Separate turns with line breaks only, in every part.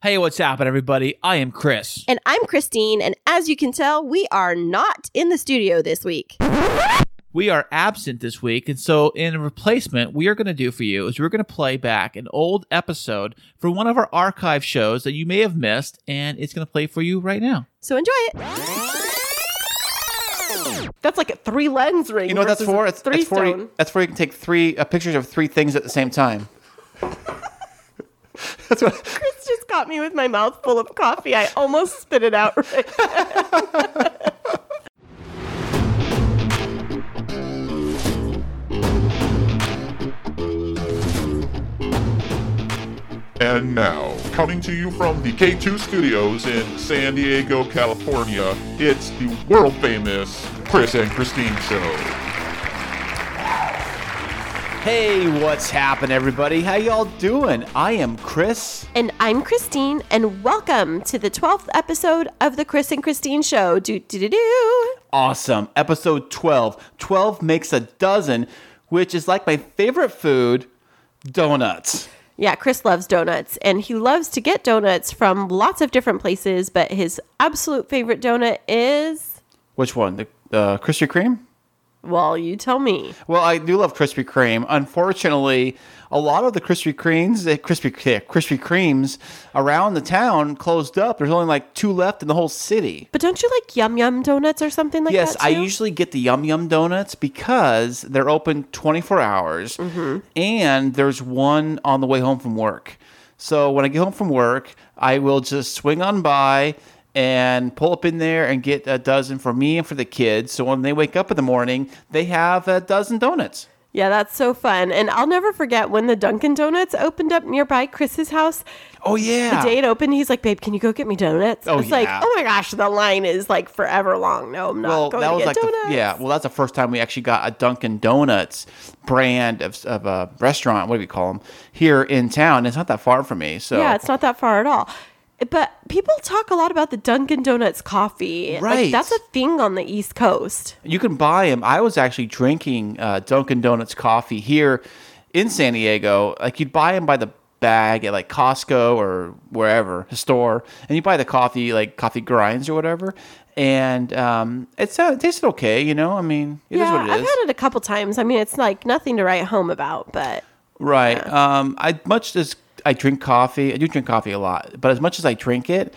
Hey, what's happening, everybody? I am Kris.
And I'm Kristine, and as you can tell, we are not in the studio this week.
We are absent this week, and so in replacement, we are going to do for you is we're going to play back an old episode from one of our archive shows that you may have missed, and it's going to play for you right now.
So enjoy it. That's like a three lens ring.
You know what that's for? It's,
three
that's for you,
stone.
that's for you can take three uh, pictures of three things at the same time. that's what.
Kris just caught me with my mouth full of coffee. I almost spit it out right.
And now, coming to you from the K2 studios in San Diego, California, it's the world famous Kris and Kristine Show.
Hey, what's happening, everybody? How y'all doing? I am Kris.
And I'm Kristine, and welcome to the 12th episode of the Kris and Kristine Show. Do do do do.
Awesome. Episode 12. 12 makes a dozen, which is like my favorite food, donuts.
Yeah, Kris loves donuts, and he loves to get donuts from lots of different places. But his absolute favorite donut is,
Which one? The uh, Krispy Kreme?
Well, you tell me.
Well, I do love Krispy Kreme. Unfortunately, a lot of the Krispy Kremes, the Krispy Krispy Kremes around the town closed up. There's only like two left in the whole city.
But don't you like Yum Yum donuts or something like
yes,
that?
Yes,
I
usually get the Yum Yum donuts because they're open 24 hours,
Mm-hmm.
and there's one on the way home from work. So when I get home from work, I will just swing on by and pull up in there and get a dozen for me and for the kids. So when they wake up in the morning, they have a dozen donuts.
Yeah, that's so fun. And I'll never forget when the Dunkin' Donuts opened up nearby Kris's house.
Oh yeah.
The day it opened, he's like, "Babe, can you go get me donuts?"
Oh,
it's like,
yeah.
"Oh my gosh, the line is like forever long." No, I'm not
well,
going
that
to
was
get
like the,
donuts.
yeah. Well, that's the first time we actually got a Dunkin' Donuts brand of, of a restaurant. What do we call them here in town? It's not that far from me. So
Yeah, it's not that far at all. But people talk a lot about the Dunkin' Donuts coffee. Like,
Right.
that's a thing on the East Coast.
you can buy them. I was actually drinking uh, Dunkin' Donuts coffee here in San Diego. Like you'd buy them by the bag at like Costco or wherever a store, and you buy the coffee like coffee grinds or whatever. And um, it's uh, it tasted okay, you know. I mean, it is
yeah,
what it is.
I've had it a couple times. I mean, it's like nothing to write home about, but
Right. Um, I much as I drink coffee, I do drink coffee a lot, but as much as I drink it,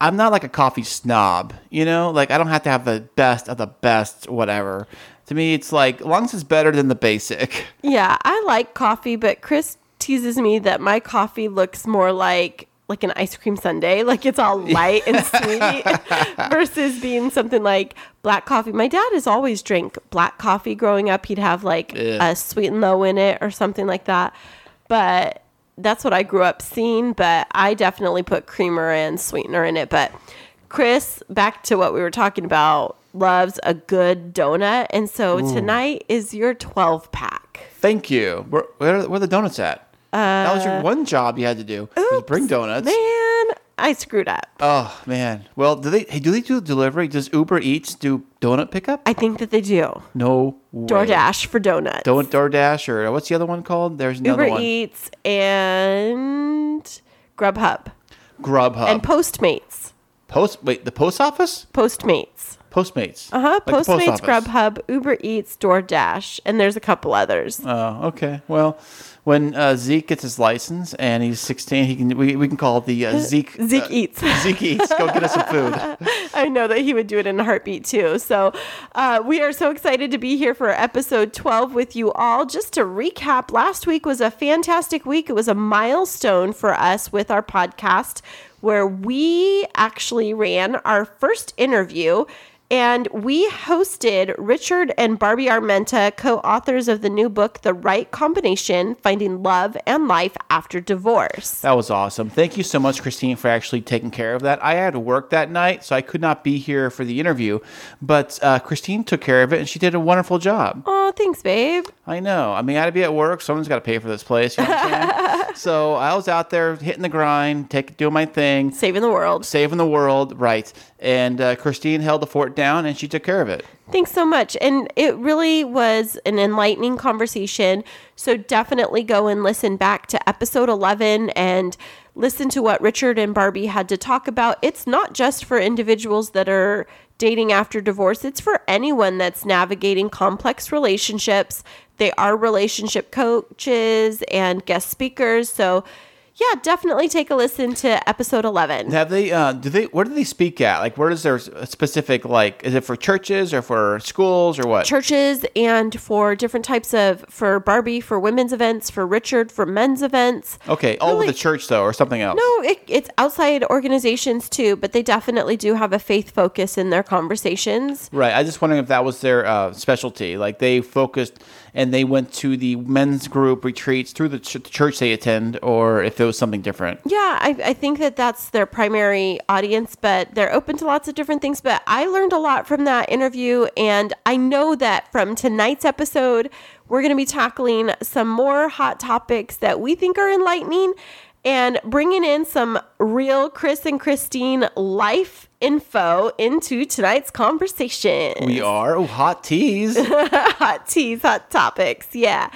I'm not like a coffee snob. You know, like I don't have to have the best of the best, whatever. To me, it's like as long as it's better than the basic.
yeah, I like coffee, but Chris teases me that my coffee looks more like like an ice cream sundae, like it's all light and sweet versus being something like black coffee. My dad has always drank black coffee growing up. He'd have like a sweet and low in it or something like that. But that's what I grew up seeing, but I definitely put creamer and sweetener in it. But Kris, back to what we were talking about, loves a good donut. And so tonight is your 12 pack.
Thank you. Where where, where are the donuts at? that was your uh, one job you had to do. was bring donuts.
Man, I screwed up.
Oh man. Well, do they? Hey, do they do delivery? Does Uber Eats do donut pickup?
I think that they do.
no. Way.
DoorDash for donuts.
Don't DoorDash or what's the other one called? There's another
Uber
one.
Eats and Grubhub
Grubhub.
and Postmates.
Post. Wait, the post office?
Postmates.
Postmates.
Uh huh.
Like the post
Postmates. Grubhub, Uber Eats, DoorDash, and there's a couple others.
Oh, okay. Well, when uh, Zeke gets his license and he's 16, he can we, we can call it the uh, Zeke
Zeke
uh,
Eats.
Zeke eats. Go get us some food.
I know that he would do it in a heartbeat too. So, uh, we are so excited to be here for episode 12 with you all. Just to recap, last week was a fantastic week. It was a milestone for us with our podcast where we actually ran our first interview. And we hosted Richard and Barbie Armenta, co authors of the new book, The Right Combination Finding Love and Life After Divorce.
That was awesome. Thank you so much, Kristine, for actually taking care of that. I had to work that night, so I could not be here for the interview. But uh, Kristine took care of it, and she did a wonderful job.
Oh, thanks, babe.
I know. I mean, I had to be at work. Someone's got to pay for this place. You know what I'm saying? so I was out there hitting the grind, doing my thing,
Saving the world.
saving the world, right? And uh, Kristine held the fort down, and she took care of it.
Thanks so much. And it really was an enlightening conversation. So definitely go and listen back to episode 11 and listen to what Richard and Barbie had to talk about. It's not just for individuals that are dating after divorce, it's for anyone that's navigating complex relationships. They are relationship coaches and guest speakers. So, yeah, definitely take a listen to episode 11.
Have they? Uh, do they? Where do they speak at? Like, where is there a specific? Like, is it for churches or for schools or what?
churches and for different types of for Barbie for women's events, for Richard for men's events.
Okay, all with the church though, or something else.
No, it, it's outside organizations too, but they definitely do have a faith focus in their conversations.
Right. I just wondering if that was their uh, specialty. Like they focused and they went to the men's group retreats through the ch- church they attend, or if it was something different.
Yeah, I, I think that that's their primary audience, but they're open to lots of different things. But I learned a lot from that interview, and I know that from tonight's episode, we're going to be tackling some more hot topics that we think are enlightening and bringing in some real Kris and Kristine life info into tonight's conversation.
We are oh, hot teas.
hot teas, hot topics. Yeah.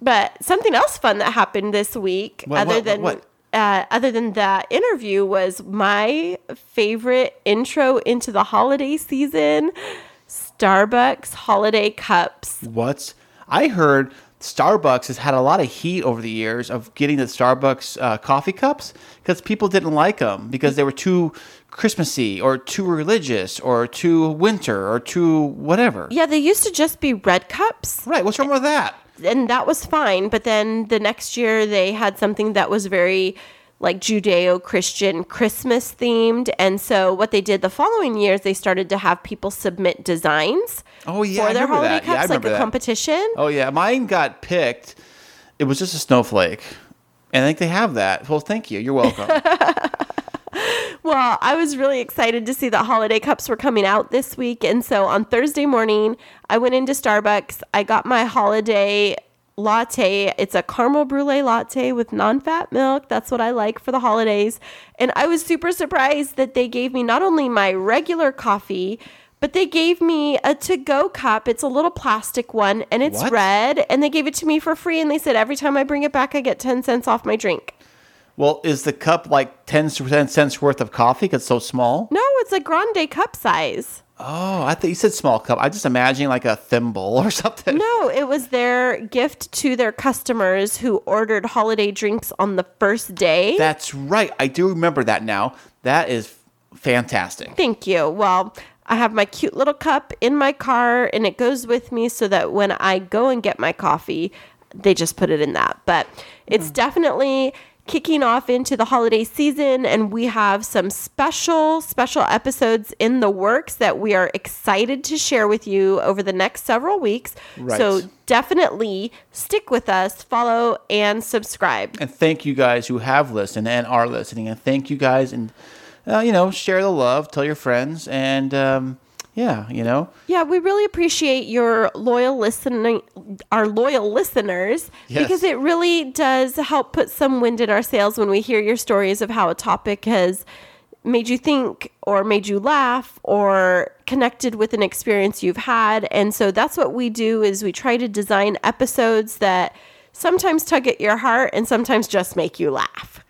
But something else fun that happened this week,
What-
other
what-
than
what?
Uh, other than that interview, was my favorite intro into the holiday season. Starbucks holiday cups.
What? I heard Starbucks has had a lot of heat over the years of getting the Starbucks uh, coffee cups because people didn't like them because they were too Christmassy or too religious or too winter or too whatever.
Yeah, they used to just be red cups,
Right. What's wrong with that?
and that was fine. But then the next year, they had something that was very like Judeo Christian Christmas themed. And so, what they did the following years, they started to have people submit designs
Oh, yeah,
for their holiday
that. Yeah,
cups, like
remember
a
that.
competition.
Oh yeah, mine got picked. It was just a snowflake. And I think they have that. Well, thank you. You're welcome.
Well, I was really excited to see that holiday cups were coming out this week. And so on Thursday morning, I went into Starbucks. I got my holiday latte. It's a caramel brulee latte with non fat milk. That's what I like for the holidays. And I was super surprised that they gave me not only my regular coffee, but they gave me a to go cup. It's a little plastic one and it's
What?
red. And they gave it to me for free. And they said every time I bring it back, I get 10 cents off my drink.
well, is the cup like 10 cents worth of coffee because it's so small?
No, it's a grande cup size.
Oh, I thought you said small cup. I just imagine like a thimble or something.
No, it was their gift to their customers who ordered holiday drinks on the first day.
That's right. I do remember that now. That is fantastic.
Thank you. Well, I have my cute little cup in my car and it goes with me so that when I go and get my coffee, they just put it in that. But it's mm. definitely kicking off into the holiday season and we have some special special episodes in the works that we are excited to share with you over the next several weeks.
Right.
So definitely stick with us, follow and subscribe.
And thank you guys who have listened and are listening. And thank you guys. And, uh, you know, share the love, tell your friends. And, um, yeah, you know,
Yeah, we really appreciate your loyal listening, our loyal listeners,
Yes.
because it really does help put some wind in our sails when we hear your stories of how a topic has made you think or made you laugh or connected with an experience you've had. And so that's what we do is we try to design episodes that sometimes tug at your heart and sometimes just make you laugh.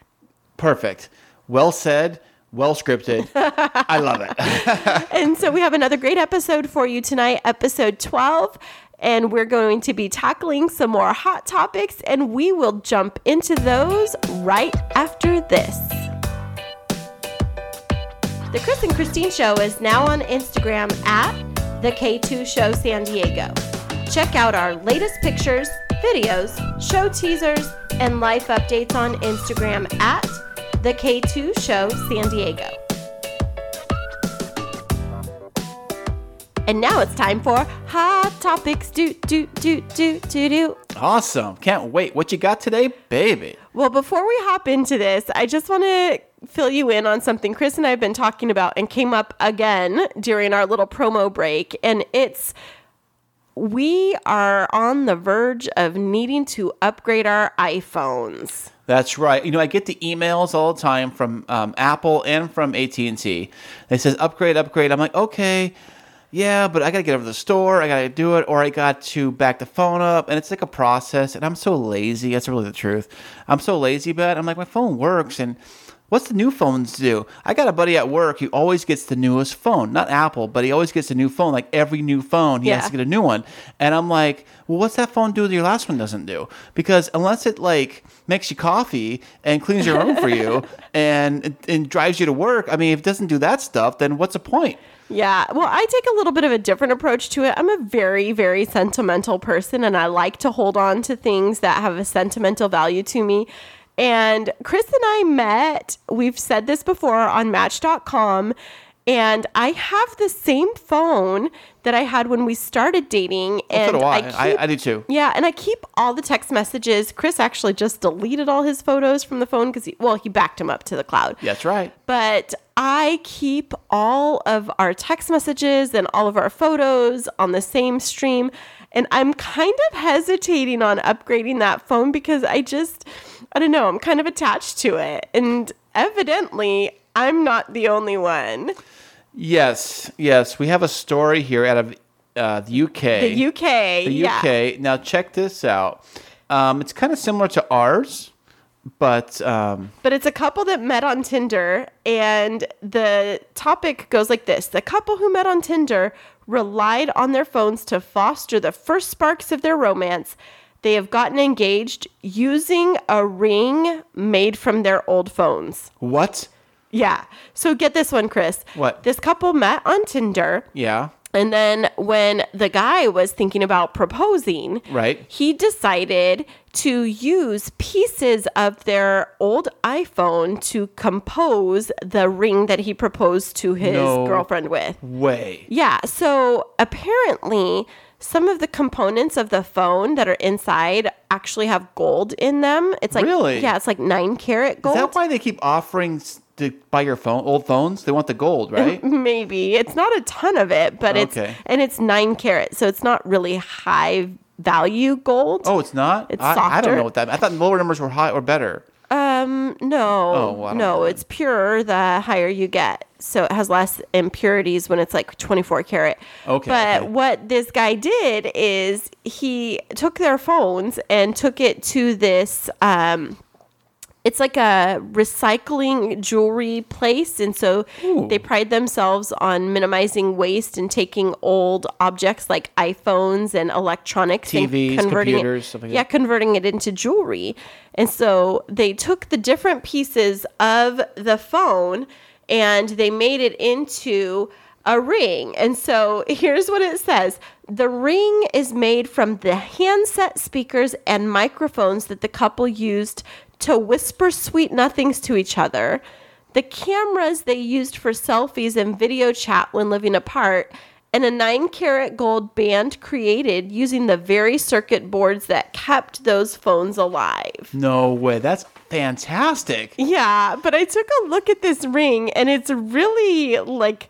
perfect. Well said. Well scripted. I love it.
and so we have another great episode for you tonight, episode 12. And we're going to be tackling some more hot topics, and we will jump into those right after this. The Kris and Kristine Show is now on Instagram at the K2 Show San Diego. Check out our latest pictures, videos, show teasers, and life updates on Instagram at the K2 Show San Diego. And now it's time for Hot Topics. Do, do, do, do, do, do.
awesome. Can't wait. What you got today, baby?
Well, before we hop into this, I just want to fill you in on something Kris and I have been talking about and came up again during our little promo break. And it's we are on the verge of needing to upgrade our iPhones.
That's right. You know, I get the emails all the time from um, Apple and from AT and T. They says upgrade, upgrade. I'm like, okay, yeah, but I gotta get over to the store. I gotta do it, or I got to back the phone up, and it's like a process. And I'm so lazy. That's really the truth. I'm so lazy, but I'm like, my phone works, and what's the new phones do? I got a buddy at work who always gets the newest phone, not Apple, but he always gets a new phone. Like every new phone, he has to get a new one. And I'm like, well, what's that phone do that your last one doesn't do? Because unless it like makes you coffee and cleans your room for you and and drives you to work, I mean, if it doesn't do that stuff, then what's the point?
Yeah, well, I take a little bit of a different approach to it. I'm a very, very sentimental person, and I like to hold on to things that have a sentimental value to me. And Kris and I met, we've said this before on Match.com, and I have the same phone that I had when we started dating. Oh, and
so do I.
keep-
I, I do too.
yeah, and I keep all the text messages. Kris actually just deleted all his photos from the phone because he, well, he backed them up to the cloud
That's right.
but I keep all of our text messages and all of our photos on the same stream. And I'm kind of hesitating on upgrading that phone because I just, I don't know, I'm kind of attached to it. And evidently, I'm not the only one.
Yes, yes. We have a story here out of uh, the UK.
The UK.
The
yeah.
UK. Now check this out. Um, it's kind of similar to ours, but um,
But it's a couple that met on Tinder, and the topic goes like this The couple who met on Tinder relied on their phones to foster the first sparks of their romance. They have gotten engaged using a ring made from their old phones.
what?
Yeah. So get this one, Kris.
What?
This couple met on Tinder.
Yeah.
And then when the guy was thinking about proposing,
Right.
he decided to use pieces of their old iPhone to compose the ring that he proposed to his
No.
girlfriend with.
Way.
Yeah, so apparently some of the components of the phone that are inside actually have gold in them. It's like
Really?
Yeah, it's like 9 karat gold.
Is that why they keep offering to buy your phone, old phones? They want the gold, right?
Maybe. It's not a ton of it, but
Okay.
it's and it's 9 karat, so it's not really high value gold.
oh, it's not.
It's
I, I don't know what that. I thought lower numbers were high or better.
Um, no,
Oh, well,
no,
know.
it's purer the higher you get. So it has less impurities when it's like 24 karat.
Okay,
But
okay.
what this guy did is he took their phones and took it to this, um, it's like a recycling jewelry place. And so they pride themselves on minimizing waste and taking old objects like iPhones and electronics
TVs,
and converting
computers,
it,
like
yeah, converting it into jewelry. And so they took the different pieces of the phone and they made it into a ring. And so here's what it says The ring is made from the handset speakers and microphones that the couple used to whisper sweet nothings to each other, the cameras they used for selfies and video chat when living apart, and a 9 karat gold band created using the very circuit boards that kept those phones alive.
No way. That's fantastic.
Yeah, but I took a look at this ring and it's really like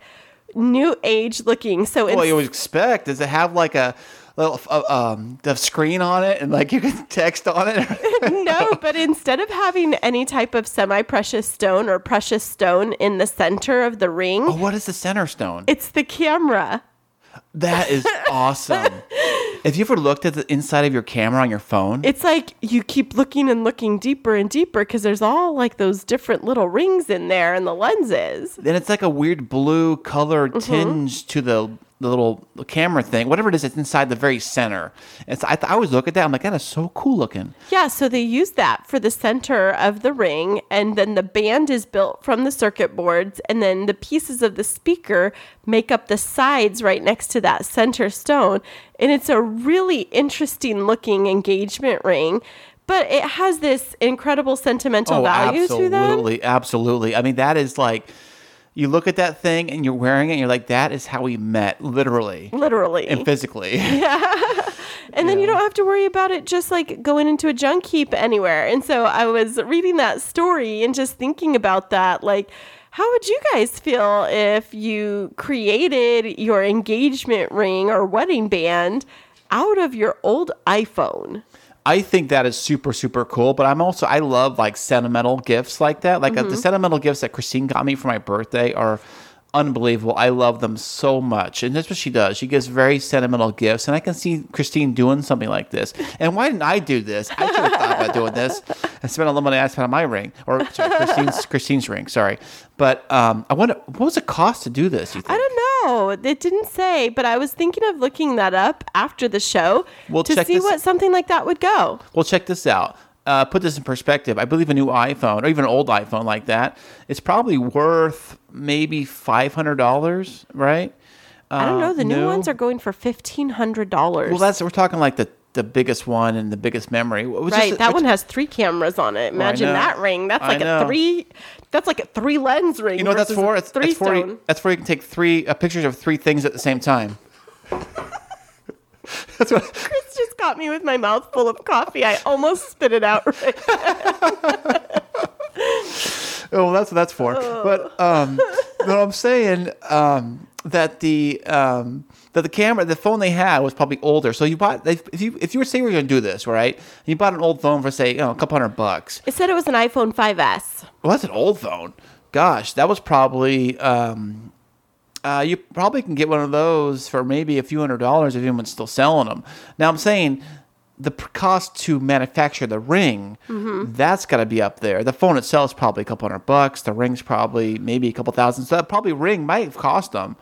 new age looking. So what
Well, you would expect. Does it have like a little uh, um the screen on it and like you can text on it?
no, but instead of having any type of semi precious stone or precious stone in the center of the ring,
oh, what is the center stone?
it's the camera.
That is awesome. Have you ever looked at the inside of your camera on your phone?
It's like you keep looking and looking deeper and deeper because there's all like those different little rings in there and the lenses.
then it's like a weird blue color
Mm-hmm.
tinge to the, the little camera thing, whatever it is. It's inside the very center. It's I, I always look at that. I'm like, that is so cool looking.
Yeah, so they use that for the center of the ring, and then the band is built from the circuit boards, and then the pieces of the speaker make up the sides right next to that center stone. And it's a really interesting looking engagement ring, but it has this incredible sentimental oh, value to them.
Oh, absolutely, absolutely. I mean, that is like, you look at that thing and you're wearing it, and you're like, that is how we met, literally
Literally.
and physically. Yeah.
And then you don't have to worry about it just like going into a junk heap anywhere. And so I was reading that story and just thinking about that. Like, how would you guys feel if you created your engagement ring or wedding band out of your old iPhone.
I think that is super super cool. But I'm also I love like sentimental gifts like that. Like uh,
Mm-hmm.
the sentimental gifts that Kristine got me for my birthday are unbelievable. I love them so much, and that's what she does. She gives very sentimental gifts, and I can see Kristine doing something like this. And why didn't I do this? I should have thought about doing this and spent a little money I spent on my ring or sorry, Kristine's Kristine's ring. Sorry, but um, I wonder what was the cost to do this? You think?
I don't know. It didn't say, but I was thinking of looking that up after the show
Well,
to
check
see what something like that would go.
Well, check this out. Uh, put this in perspective. I believe a new iPhone or even an old iPhone like that, it's probably worth maybe five hundred dollars, right?
I don't
Uh,
know. The new
new?
ones are going for fifteen hundred dollars.
Well, that's we're talking like the the biggest one and the biggest memory.
Right.
this-
that
which-
one has three cameras on it. Imagine
know.
that ring. That's like a three. That's like a three lens ring.
You know what that's for? It's,
three
it's for you,
stone.
that's for you can take three uh, pictures of three things at the same time. that's what.
Kris just got me with my mouth full of coffee. I almost spit it out. Right.
Oh, that's what that's for. But um, what I'm saying um, that the um, that the camera, the phone they had was probably older. So you bought if you if you were saying we're going to do this, right? You bought an old phone for say you know a couple hundred bucks.
it said it was an iPhone 5S.
Well, that's an old phone. Gosh, that was probably. Um, uh, you probably can get one of those for maybe a few hundred dollars if anyone's still selling them. Now I'm saying the cost to manufacture the ring, mm-hmm. that's got to be up there. The phone itself is probably a couple hundred bucks. The ring's probably maybe a couple thousand. So that probably ring might have cost them.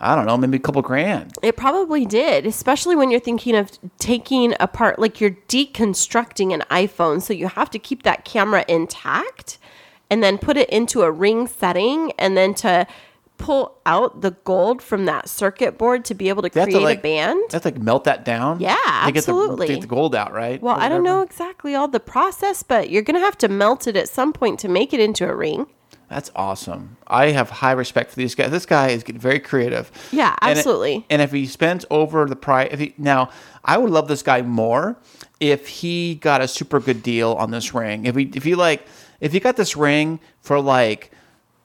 I don't know, maybe a couple grand.
It probably did, especially when you're thinking of taking apart, like you're deconstructing an iPhone. So you have to keep that camera intact and then put it into a ring setting and then to pull out the gold from that circuit board to be able to
They
create
to like
a band.
To like melt that down.
Yeah,
to get the,
absolutely.
get the gold out, right?
Well, I don't know exactly all the process, but you're going to have to melt it at some point to make it into a ring.
That's awesome. I have high respect for these guys. This guy is getting very creative.
Yeah,
And it-
absolutely.
And, if he spends over the price, if he now, I would love this guy more if he got a super good deal on this ring. If he, if he like, if he got this ring for like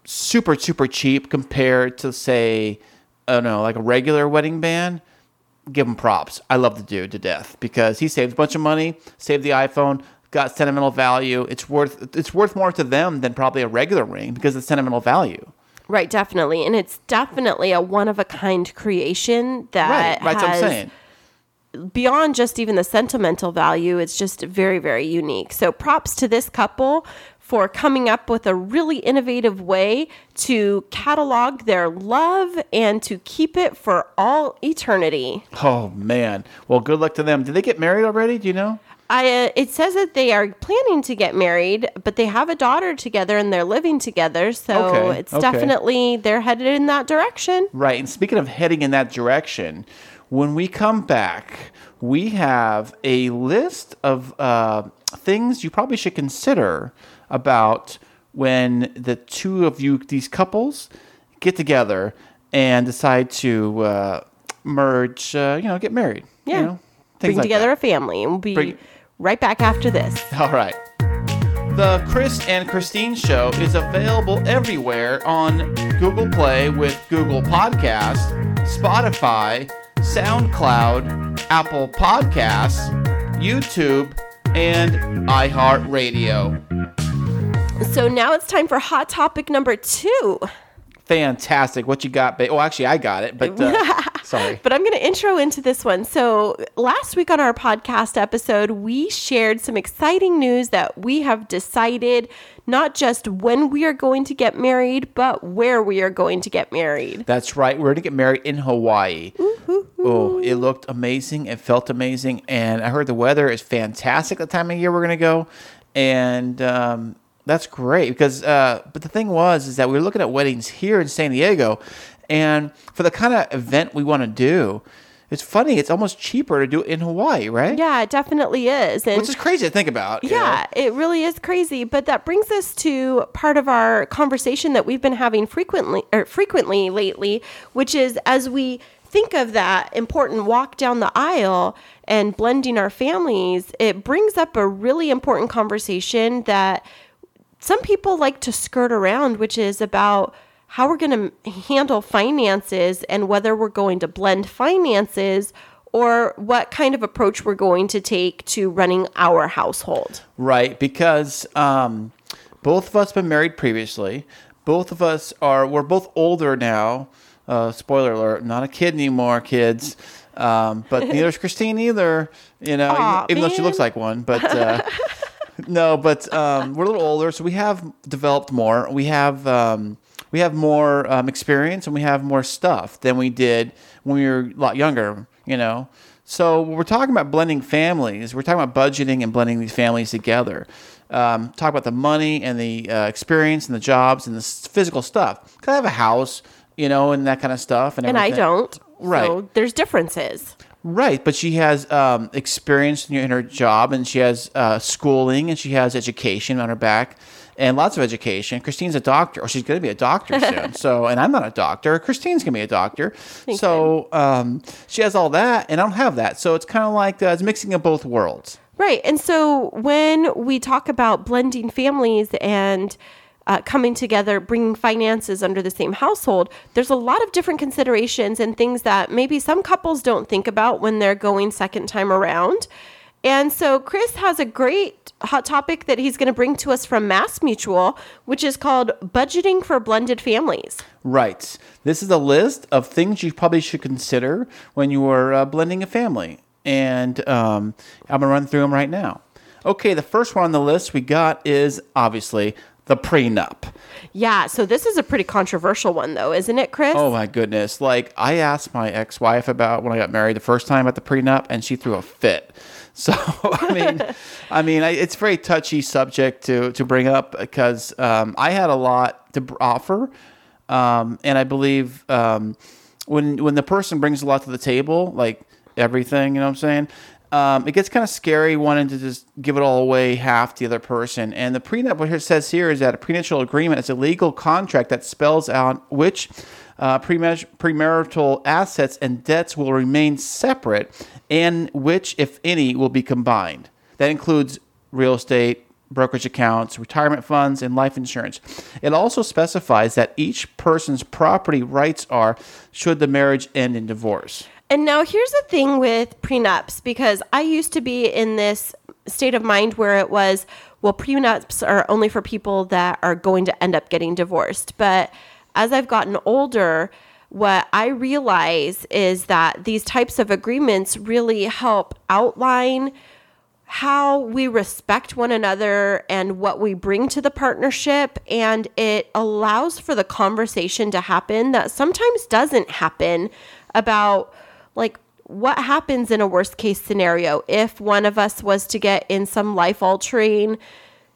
super super cheap compared to say, I don't know, like a regular wedding band. Give him props. I love the dude to death because he saved a bunch of money, saved the iPhone, got sentimental value. It's worth it's worth more to them than probably a regular ring because it's sentimental value.
Right, definitely. And it's definitely a one of a kind creation that
right, right. That's what I'm
has
saying.
beyond just even the sentimental value, it's just very, very unique. So props to this couple for coming up with a really innovative way to catalog their love and to keep it for all eternity.
Oh man. Well, good luck to them. Did they get married already? Do you know?
I, uh, it says that they are planning to get married, but they have a daughter together and they're living together. So
Okay,
it's
okay.
definitely, they're headed in that direction.
Right. And speaking of heading in that direction, when we come back, we have a list of uh, things you probably should consider about when the two of you, these couples, get together and decide to uh, merge, uh, you know, get married.
Yeah.
You know,
Bring
like
together
that.
a family. And we'll be
Bring-
right back after this.
All right. The Kris and Kristine Show is available everywhere on Google Play with Google Podcasts, Spotify, SoundCloud, Apple Podcasts, YouTube, and iHeartRadio.
So now it's time for hot topic number two.
Fantastic. What you got, babe? Oh, actually, I got it, but uh, sorry.
But I'm going to intro into this one. So, last week on our podcast episode, we shared some exciting news that we have decided not just when we are going to get married, but where we are going to get married.
That's right. We're going to get married in Hawaii. Oh, it looked amazing. It felt amazing. And I heard the weather is fantastic the time of year we're going to go. And um, that's great because, uh, but the thing was, is that we were looking at weddings here in San Diego. And for the kind of event we want to do, it's funny. It's almost cheaper to do it in Hawaii, right?
Yeah, it definitely is. And
Which is crazy to think about. you know?
Yeah, it really is crazy. But that brings us to part of our conversation that we've been having frequently or frequently lately, which is as we think of that important walk down the aisle and blending our families, it brings up a really important conversation that some people like to skirt around, which is about how we're going to handle finances and whether we're going to blend finances or what kind of approach we're going to take to running our household.
Right, because um, both of us been married previously. Both of us are we're both older now. Uh, spoiler alert: not a kid anymore, kids. Um, but neither is Kristine either. You know,
Aw,
even, even though she looks like one. But uh, no, but um, we're a little older, so we have developed more. We have um, we have more um, experience and we have more stuff than we did when we were a lot younger. You know, so when we're talking about blending families, we're talking about budgeting and blending these families together. Um, talk about the money and the uh, experience and the jobs and the s- physical stuff. 'Cause I have a house, you know, and that kind of stuff. And,
And I don't.
Right.
So there's differences.
Right, but she has um, experience in, her job, and she has uh, schooling, and she has education on her back, and lots of education. Kristine's a doctor, or she's going to be a doctor soon. so, and I'm not a doctor. Kristine's going to be a doctor. so, um, she has all that, and I don't have that. So it's kind of like uh, it's mixing of both worlds.
Right. And so when we talk about blending families and uh, coming together, bringing finances under the same household, there's a lot of different considerations and things that maybe some couples don't think about when they're going second time around. And so Kris has a great hot topic that he's going to bring to us from Mass Mutual, which is called budgeting for blended families.
Right. This is a list of things you probably should consider when you are uh, blending a family. And um, I'm going to run through them right now. Okay, the first one on the list we got is obviously the prenup.
Yeah, so this is a pretty controversial one though, isn't it, Kris?
Oh my goodness. Like, I asked my ex wife about when I got married the first time about the prenup, and she threw a fit. So, I mean, I mean, I, it's a very touchy subject to, to bring up because um, I had a lot to offer. Um, and I believe um, when when the person brings a lot to the table, like everything, you know what I'm saying? Um, it gets kind of scary wanting to just give it all away half the other person. And the prenup, what it says here is that a prenuptial agreement is a legal contract that spells out which uh, premarital assets and debts will remain separate and which, if any, will be combined. That includes real estate, brokerage accounts, retirement funds, and life insurance. It also specifies that each person's property rights are should the marriage end in divorce.
And now here's the thing with prenups because I used to be in this state of mind where it was, well, prenups are only for people that are going to end up getting divorced. But as I've gotten older, what I realize is that these types of agreements really help outline how we respect one another and what we bring to the partnership. And it allows for the conversation to happen that sometimes doesn't happen about like what happens in a worst case scenario if one of us was to get in some life altering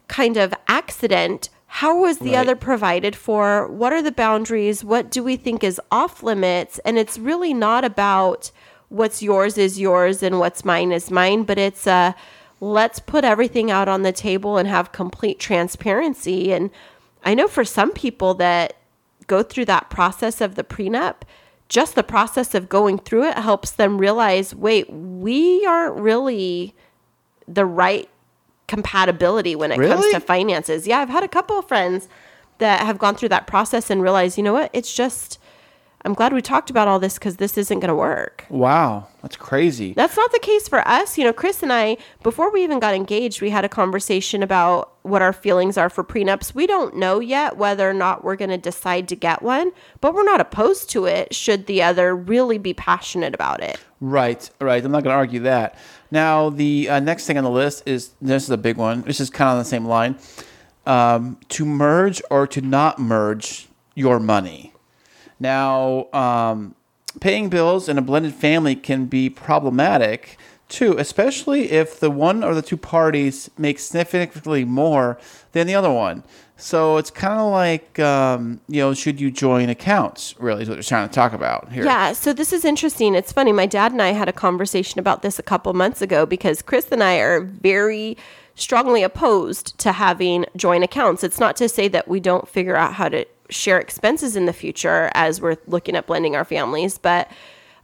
kind of accident. How was the
Right.
other provided for? What are the boundaries? What do we think is off limits? And it's really not about what's yours is yours and what's mine is mine, but it's uh let's put everything out on the table and have complete transparency. And I know for some people that go through that process of the prenup, just the process of going through it helps them realize, wait, we aren't really the right compatibility when it comes to finances. Yeah, I've had a couple of friends that have gone through that process and realized, you know what, it's just I'm glad we talked about all this because this isn't going to work.
Wow, that's crazy.
That's not the case for us. You know, Kris and I, before we even got engaged, we had a conversation about what our feelings are for prenups. We don't know yet whether or not we're going to decide to get one, but we're not opposed to it should the other really be passionate about it.
Right, right. I'm not going to argue that. Now, the uh, next thing on the list is this is a big one. This is kind of on the same line. Um, to merge or to not merge your money. Now, um, paying bills in a blended family can be problematic too, especially if the one or the two parties make significantly more than the other one. So it's kind of like, um, you know, should you join accounts? Really, is what they're trying to talk about here.
Yeah, so this is interesting. It's funny. My dad and I had a conversation about this a couple months ago because Kris and I are very strongly opposed to having joint accounts. It's not to say that we don't figure out how to share expenses in the future as we're looking at blending our families, but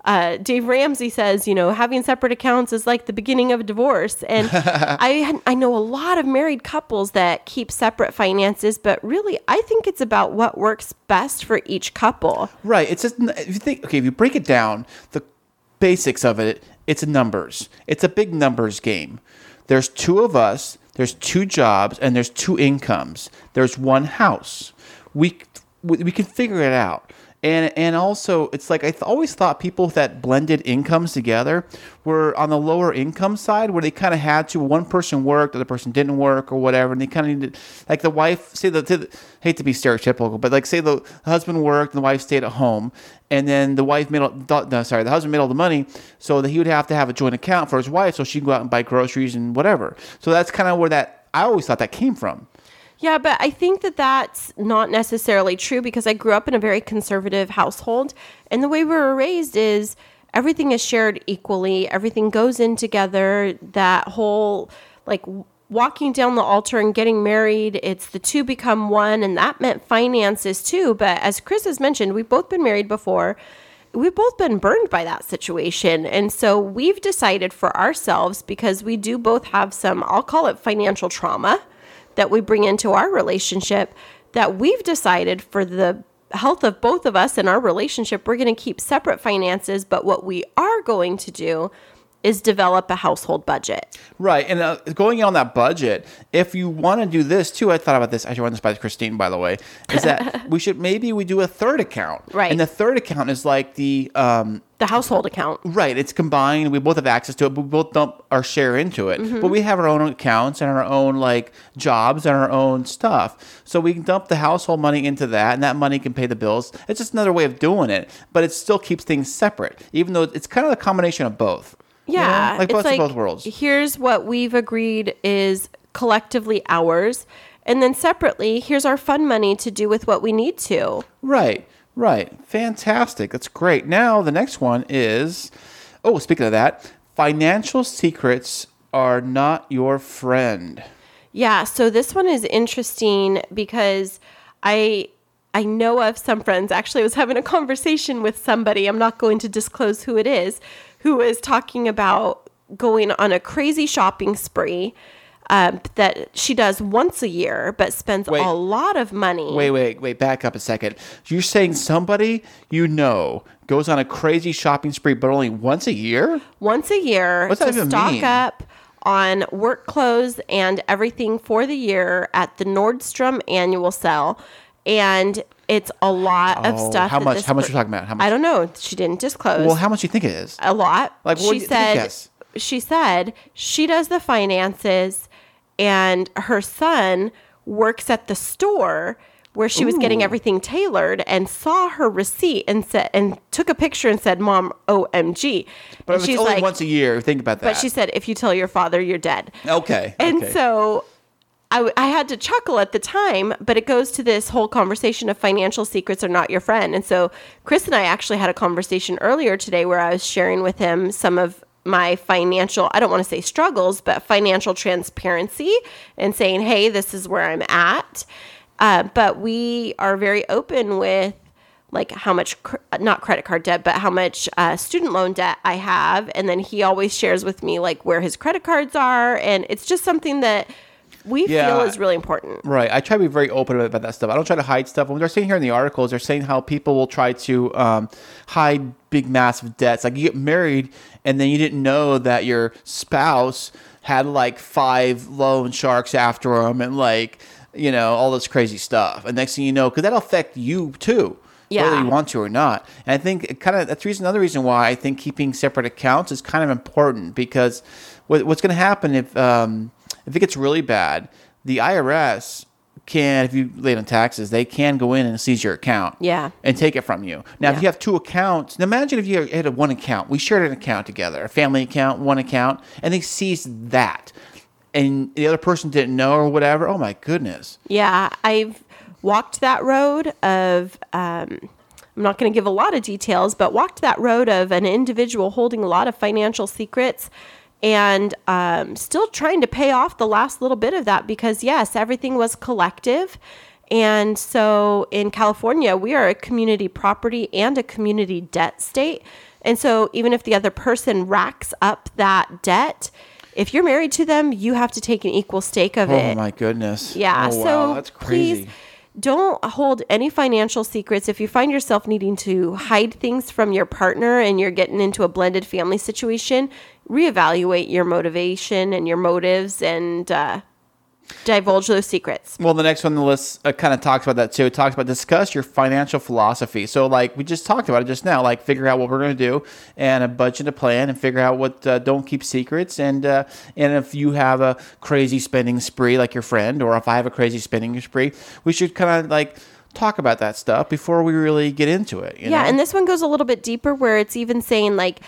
uh, Dave Ramsey says, you know, having separate accounts is like the beginning of a divorce. And I I know a lot of married couples that keep separate finances, but really, I think it's about what works best for each couple.
Right. It's just if you think okay, if you break it down, the basics of it, it's numbers. It's a big numbers game. There's two of us, there's two jobs, and there's two incomes. There's one house. We we, can figure it out. And, and also, it's like I th- always thought people that blended incomes together were on the lower income side, where they kind of had to one person worked, the other person didn't work, or whatever, and they kind of needed like the wife. Say the, the hate to be stereotypical, but like say the husband worked and the wife stayed at home, and then the wife made all, no, sorry, the husband made all the money, so that he would have to have a joint account for his wife, so she can go out and buy groceries and whatever. So that's kind of where that I always thought that came from.
Yeah, but I think that that's not necessarily true because I grew up in a very conservative household. And the way we were raised is everything is shared equally, everything goes in together. That whole, like, walking down the altar and getting married, it's the two become one. And that meant finances too. But as Kris has mentioned, we've both been married before. We've both been burned by that situation. And so we've decided for ourselves because we do both have some, I'll call it financial trauma that we bring into our relationship that we've decided for the health of both of us and our relationship, we're going to keep separate finances. But what we are going to do is develop a household budget.
Right. And uh, going on that budget, if you want to do this too, I thought about this. I should run this by Kristine, by the way, is that we should maybe we do a third account.
Right.
And the third account is like the, um,
The household account.
right, it's combined. We both have access to it, but we both dump our share into it.
Mm-hmm.
But we have our own accounts and our own like jobs and our own stuff. So we can dump the household money into that, and that money can pay the bills. It's just another way of doing it, but it still keeps things separate, even though it's kind of a combination of both. You know?
Yeah.
Like of both worlds.
Here's what we've agreed is collectively ours. And then separately, here's our fun money to do with what we need to.
Right, right. Fantastic. That's great. Now, the next one is oh, speaking of that, financial secrets are not your friend.
Yeah, so this one is interesting because I I know of some friends. Actually, I was having a conversation with somebody. I'm not going to disclose who it is, who is talking about going on a crazy shopping spree um, that she does once a year, but spends
Wait.
a lot of money.
Wait, wait, wait, back up a second. You're saying somebody you know goes on a crazy shopping spree, but only once a year?
once a year
What's that
to
even
stock
mean?
up on work clothes and everything for the year at the Nordstrom annual sale. And it's a lot of
Oh,
stuff.
how
that
much-
this
how much
per-
we're talking about? How much?
I don't know. She didn't disclose.
Well, how much do you think it is?
a lot.
Like, what
she
do you- take a
said
guess.
she said she does the finances and her son works at the store where she was getting everything tailored and saw her receipt and said and took a picture and said, "Mom, OMG."
But
and
if it's only once a year. Think about that.
but she said, "If you tell your father, you're dead."
okay.
And
okay.
so I, I had to chuckle at the time, but it goes to this whole conversation of financial secrets are not your friend. And so Kris and I actually had a conversation earlier today where I was sharing with him some of my financial, I don't want to say struggles, but financial transparency and saying, hey, this is where I'm at. Uh, but we are very open with like how much cr- not credit card debt but how much uh, student loan debt i have and then he always shares with me like where his credit cards are and it's just something that we
Yeah.
feel is really important
Right. I try to be very open about that stuff. I don't try to hide stuff. When they're saying here in the articles, they're saying how people will try to um, hide big, massive debts. Like you get married and then you didn't know that your spouse had like five loan sharks after them and like, you know, all this crazy stuff. And next thing you know, because that'll affect you too. Whether you want to or not. And I think kind of that's reason another reason why I think keeping separate accounts is kind of important because what, what's going to happen if um, if it gets really bad, the IRS can, if you late on taxes, they can go in and seize your account.
Yeah.
And take it from you. Now, if you have two accounts, now imagine if you had a one account. We shared an account together, a family account, one account, and they seized that. And the other person didn't know or whatever. Oh my goodness.
yeah i've walked that road of um, i'm not going to give a lot of details but walked that road of an individual holding a lot of financial secrets and um, still trying to pay off the last little bit of that because yes everything was collective and so in california we are a community property and a community debt state and so even if the other person racks up that debt if you're married to them you have to take an equal stake of it
Oh my goodness.
yeah.
Oh,
so
wow, that's crazy.
please don't hold any financial secrets. If you find yourself needing to hide things from your partner and you're getting into a blended family situation, reevaluate your motivation and your motives and uh, divulge those secrets.
Well, the next one on the list uh, kind of talks about that too. It talks about discuss your financial philosophy. So, like we just talked about it just now, like figure out what we're going to do and a budget, a plan, and figure out what uh, don't keep secrets. And uh, and if you have a crazy spending spree like your friend, or if I have a crazy spending spree, we should kind of like talk about that stuff before we really get into it. You
yeah,
know?
and this one goes a little bit deeper where it's even saying like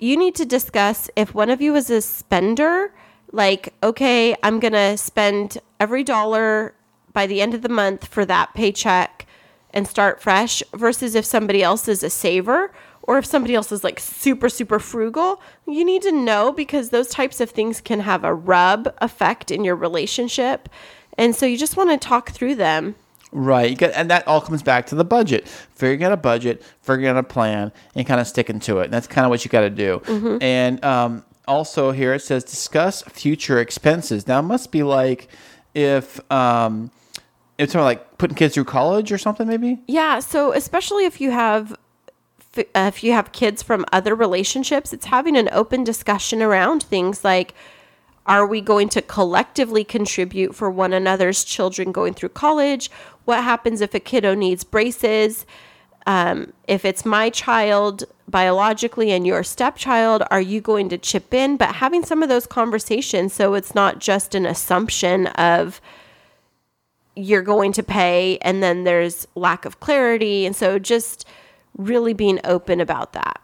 you need to discuss if one of you is a spender, like okay, I'm going to spend every dollar by the end of the month for that paycheck and start fresh versus if somebody else is a saver or if somebody else is like super super frugal you need to know because those types of things can have a rub effect in your relationship and so you just want to talk through them
Right. And that all comes back to the budget. Figuring out a budget, figuring out a plan, and kind of sticking to it. And that's kind of what you got to do.
Mm-hmm.
And um, also here it says discuss future expenses. Now it must be like if um, it's of like putting kids through college or something, maybe.
Yeah, so especially if you have uh, if you have kids from other relationships, it's having an open discussion around things like are we going to collectively contribute for one another's children going through college? What happens if a kiddo needs braces? Um, if it's my child biologically and your stepchild, are you going to chip in? But having some of those conversations so it's not just an assumption of you're going to pay and then there's lack of clarity. And so just really being open about that.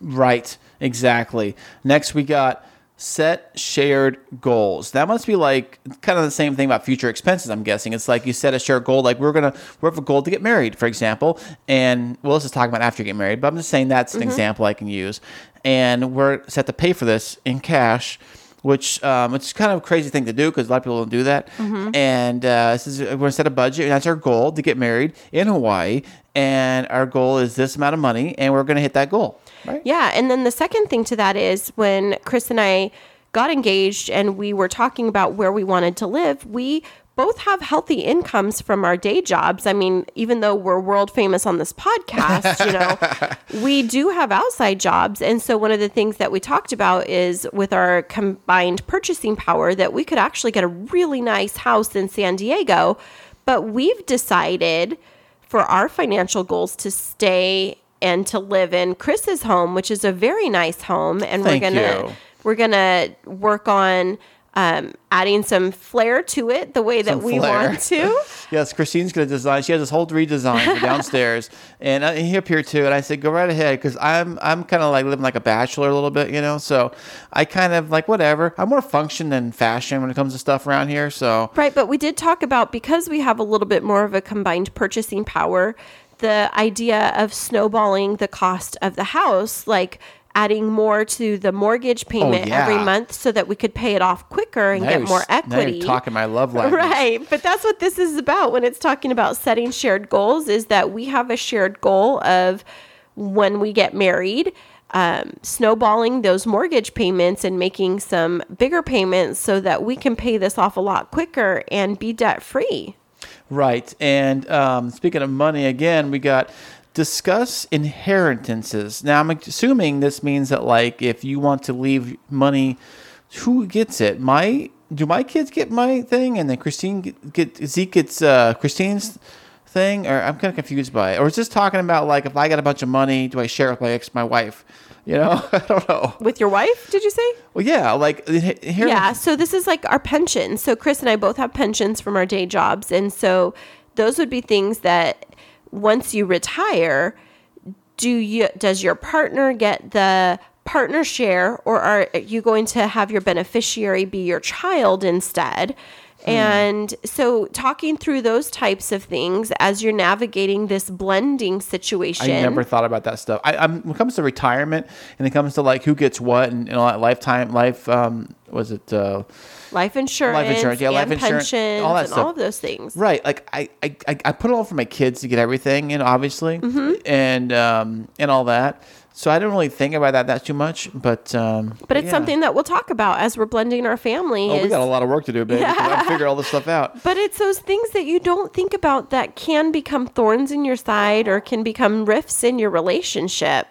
Right. Exactly. Next, we got set shared goals. That must be like kind of the same thing about future expenses. I'm guessing it's like you set a shared goal. Like we're gonna we have a goal to get married, for example, and well, let's just talk about after you get married. But I'm just saying that's an example I can use, and we're set to pay for this in cash. Which um, it's kind of a crazy thing to do because a lot of people don't do that. And uh, this is we're gonna set a budget, and that's our goal to get married in Hawaii. And our goal is this amount of money, and we're gonna hit that goal. Right?
Yeah. And then the second thing to that is when Kris and I got engaged and we were talking about where we wanted to live, we both have healthy incomes from our day jobs. I mean, even though we're world famous on this podcast, you know, we do have outside jobs. And so one of the things that we talked about is with our combined purchasing power that we could actually get a really nice house in San Diego. But we've decided for our financial goals to stay and to live in Kris's home, which is a very nice home, and
Thank
we're gonna
you.
we're gonna work on um, adding some flair to it the way that
Some
we
flair.
want to.
Yes, Kristine's going to design. She has this whole redesign downstairs, and uh, he up here too. And I said, go right ahead, because I'm I'm kind of like living like a bachelor a little bit, you know. So I kind of like whatever. I'm more function than fashion when it comes to stuff around here. So
Right, but we did talk about because we have a little bit more of a combined purchasing power, the idea of snowballing the cost of the house, like adding more to the mortgage payment every
Oh, yeah.
month so that we could pay it off quicker and
now
get more equity.
you're talking my love language.
Right. But that's what this is about when it's talking about setting shared goals is that we have a shared goal of when we get married, um, snowballing those mortgage payments and making some bigger payments so that we can pay this off a lot quicker and be debt free.
Right. And um, speaking of money, again, we got discuss inheritances. Now, I'm assuming this means that, like, if you want to leave money, who gets it? My do my kids get my thing, and then Kristine get, get Zeke gets uh, Kristine's thing, or I'm kind of confused by it. Or is this talking about like if I got a bunch of money, do I share it with my ex, my wife? You know, I don't know.
With your wife, did you say?
Well, yeah, like inherit-
Yeah, so this is like our pension. So Kris and I both have pensions from our day jobs, and so those would be things that once you retire, do you does your partner get the partner share, or are you going to have your beneficiary be your child instead? And so, talking through those types of things as you're navigating this blending situation.
I never thought about that stuff. I, I'm, when it comes to retirement and it comes to like who gets what and, and all that lifetime life, um, was it uh,
life insurance, Life
insurance, yeah, life insurance,
pensions,
all that
and
stuff.
all of those things.
right? Like I, I I I put it all for my kids to get everything, and obviously,
Mm-hmm.
and um and all that. So I don't really think about that that too much, but um,
But it's
yeah.
something that we'll talk about as we're blending our family.
Oh, we got a lot of work to do, baby. Yeah. figure all this stuff out.
But it's those things that you don't think about that can become thorns in your side or can become rifts in your relationship.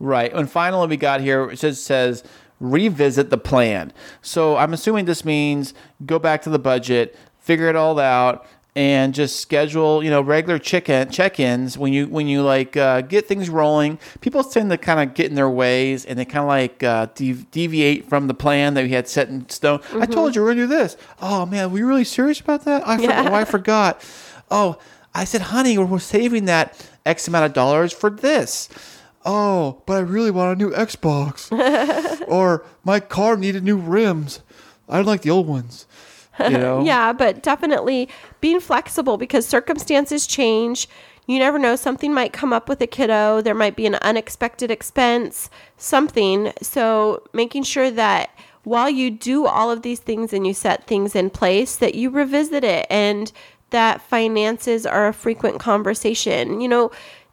Right. And finally, we got here, it just says revisit the plan. So I'm assuming this means go back to the budget, figure it all out, and just schedule, you know, regular check-in, check-ins when you when you like uh, get things rolling. People tend to kind of get in their ways and they kind of like uh, dev- deviate from the plan that we had set in stone. I told you we're gonna do this. Oh man, were you really serious about that? I forgot.
Yeah.
Oh, I forgot. Oh, I said, honey, we're saving that X amount of dollars for this. Oh, but I really want a new Xbox. or my car needed new rims. I don't like the old ones. You know?
Yeah, but definitely being flexible because circumstances change. You never know, something might come up with a kiddo. There might be an unexpected expense, something. So, making sure that while you do all of these things and you set things in place, that you revisit it and that finances are a frequent conversation. You know,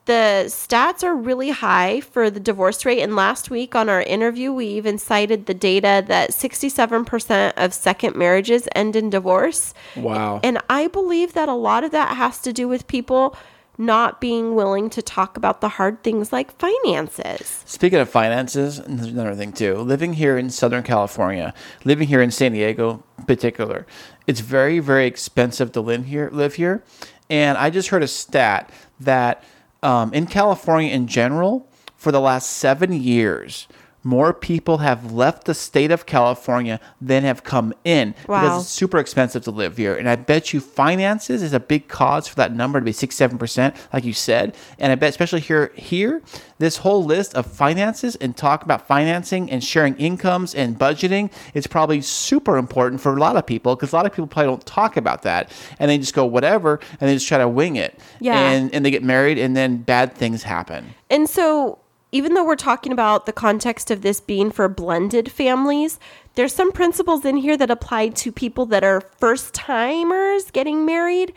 the stats are really high for the divorce rate. And last week on our interview, we even cited the data that 67% of second marriages end in divorce.
Wow.
And I believe that a lot of that has to do with people not being willing to talk about the hard things like finances.
Speaking of finances, there's another thing too. Living here in Southern California, living here in San Diego in particular, it's very, very expensive to live here. Live here, and I just heard a stat that um, in California in general, for the last seven years, more people have left the state of California than have come in
Wow.
because it's super expensive to live here. And I bet you finances is a big cause for that number to be six, seven percent, like you said. And I bet especially here here, this whole list of finances and talk about financing and sharing incomes and budgeting is probably super important for a lot of people because a lot of people probably don't talk about that and they just go whatever and they just try to wing it.
Yeah.
And and they get married and then bad things happen.
And so, even though we're talking about the context of this being for blended families, there's some principles in here that apply to people that are first timers getting married.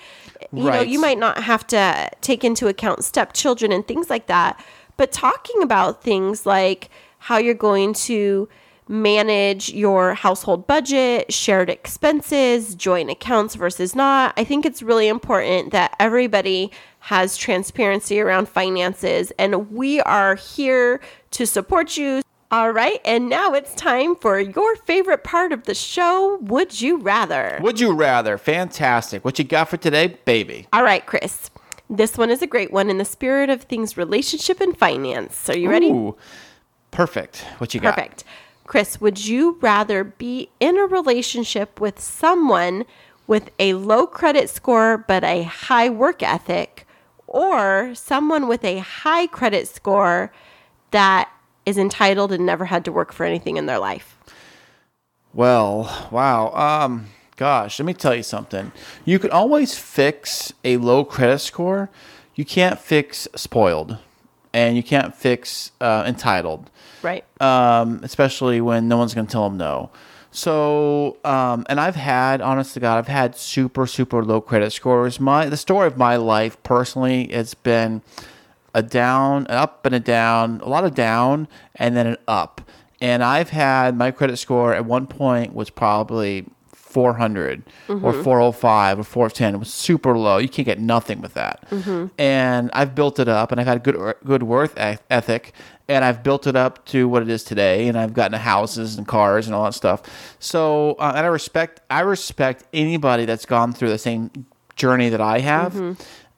You know, you might not have to take into account stepchildren and things like that, but talking about things like how you're going to manage your household budget, shared expenses, joint accounts versus not. I think it's really important that everybody has transparency around finances, and we are here to support you. All right, and now it's time for your favorite part of the show Would You Rather?
Would you rather? Fantastic. What you got for today, baby?
All right, Kris. This one is a great one in the spirit of things relationship and finance. Are you ready?
Ooh, perfect. What you got?
Perfect. Kris, would you rather be in a relationship with someone with a low credit score but a high work ethic or someone with a high credit score that is entitled and never had to work for anything in their life?
Well, wow. Um, gosh, let me tell you something. You can always fix a low credit score. You can't fix spoiled, and you can't fix uh, entitled.
Right.
um, especially when no one's going to tell them no. So, um, and I've had, honest to God, I've had super, super low credit scores. My the story of my life personally, it's been a down, an up, and a down, a lot of down, and then an up. And I've had my credit score at one point was probably 400 or 405 or 410. It was super low. You can't get nothing with that. And I've built it up, and I've had good good worth ethic, and I've built it up to what it is today. And I've gotten houses and cars and all that stuff. So, uh, and I respect I respect anybody that's gone through the same journey that I have.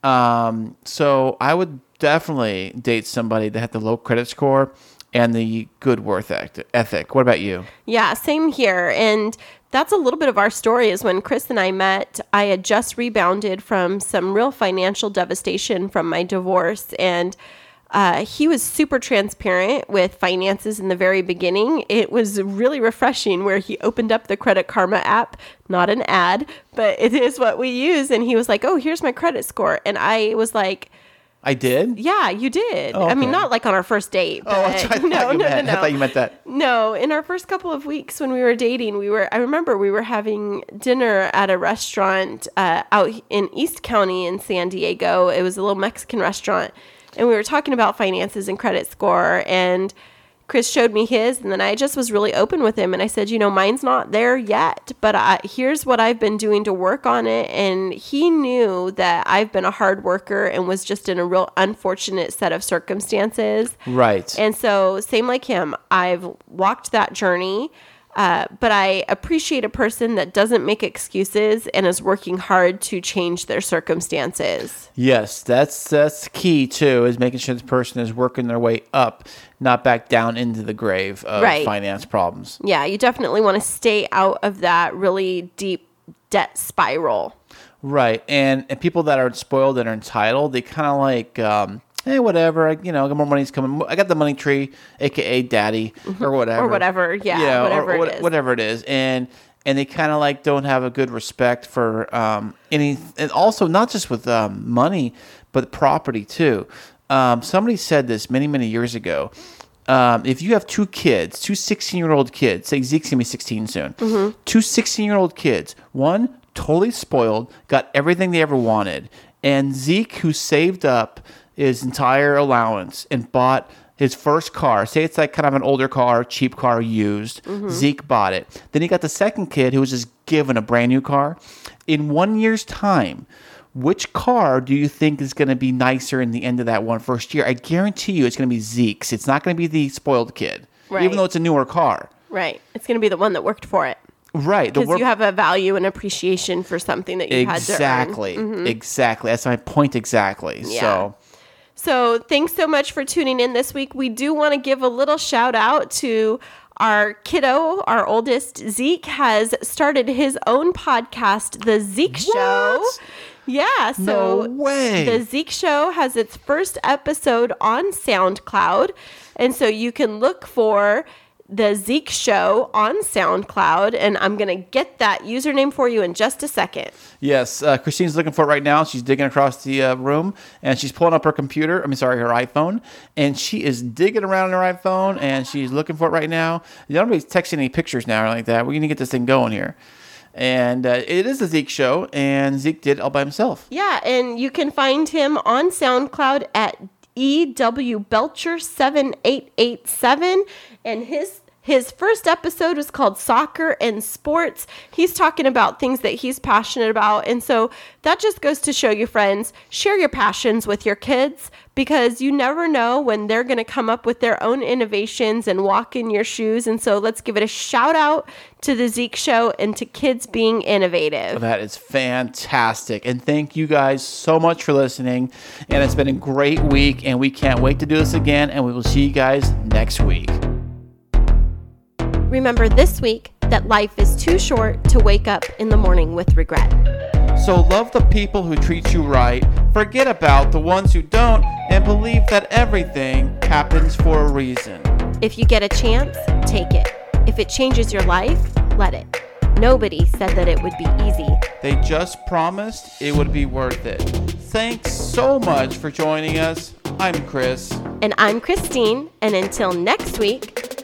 Um, so I would definitely date somebody that had the low credit score and the good worth ethic. What about you?
Yeah, same here. And that's a little bit of our story is when Kris and I met, I had just rebounded from some real financial devastation from my divorce. And uh, he was super transparent with finances in the very beginning. It was really refreshing where he opened up the Credit Karma app, not an ad, but it is what we use. And he was like, Oh, here's my credit score. And I was like,
I did.
Yeah, you did.
Oh,
I mean,
okay.
not like on our first date.
Oh, that's
but-
what I thought you meant. I thought you meant that.
No, in our first couple of weeks when we were dating, we were. I remember we were having dinner at a restaurant uh, out in East County in San Diego. It was a little Mexican restaurant, and we were talking about finances and credit score. And Kris showed me his, and then I just was really open with him, and I said, you know, mine's not there yet, but I, here's what I've been doing to work on it. And he knew that I've been a hard worker and was just in a real unfortunate set of circumstances.
Right.
And so, same like him, I've walked that journey. Uh, but I appreciate a person that doesn't make excuses and is working hard to change their circumstances.
Yes, that's that's key too. Is making sure this person is working their way up, not back down into the grave of
Right.
finance problems.
Yeah, you definitely want to stay out of that really deep debt spiral.
Right, and and people that are spoiled and are entitled, they kind of like, um, hey, whatever, I, you know, more money's coming. I got the money tree, aka daddy, or whatever,
Mm-hmm. Or whatever, yeah,
You know,
whatever
or,
it
what-
is.
whatever it is, and and they kind of like don't have a good respect for um, any, and also not just with um, money, but property too. Um, somebody said this many many years ago. Um, if you have two kids, two 16 year old kids, say Zeke's gonna be 16 soon,
Mm-hmm.
two 16 year old kids, one totally spoiled, got everything they ever wanted, and Zeke, who saved up his entire allowance and bought his first car, say it's like kind of an older car, cheap car, used, mm-hmm. Zeke bought it. Then he got the second kid who was just given a brand new car. In one year's time, which car do you think is going to be nicer in the end of that one first year? I guarantee you it's going to be Zeke's. It's not going to be the spoiled kid,
Right.
even though it's a newer car.
Right. It's going to be the one that worked for it.
Right.
Because
work-
you have a value and appreciation for something that you had to earn.
exactly. Mm-hmm. Exactly. That's my point exactly.
Yeah.
So,
So thanks so much for tuning in this week. We do want to give a little shout out to our kiddo, our oldest Zeke has started his own podcast, The Zeke Show. Yeah, so
No way.
the Zeke Show has its first episode on SoundCloud, and so you can look for the Zeke Show on SoundCloud, and I'm gonna get that username for you in just a second.
yes, uh, Kristine's looking for it right now. She's digging across the uh, room and she's pulling up her computer. I mean, sorry, her iPhone. And she is digging around in her iPhone and she's looking for it right now. Nobody's texting any pictures now or like that. We're going to get this thing going here. And uh, it is a Zeke show, and Zeke did it all by himself.
Yeah, and you can find him on SoundCloud at EW Belcher 7887 and his his first episode was called Soccer and Sports. He's talking about things that he's passionate about. And so that just goes to show you, friends, share your passions with your kids because you never know when they're going to come up with their own innovations and walk in your shoes. And so let's give it a shout out to the Zeke Show and to kids being innovative.
That is fantastic. And thank you guys so much for listening. And it's been a great week, and we can't wait to do this again. And we will see you guys next week.
Remember this week that life is too short to wake up in the morning with regret.
So love the people who treat you right, forget about the ones who don't, and believe that everything happens for a reason.
If you get a chance, take it. If it changes your life, let it. Nobody said that it would be easy.
They just promised it would be worth it. Thanks so much for joining us. I'm Kris.
And I'm Kristine, and until next week,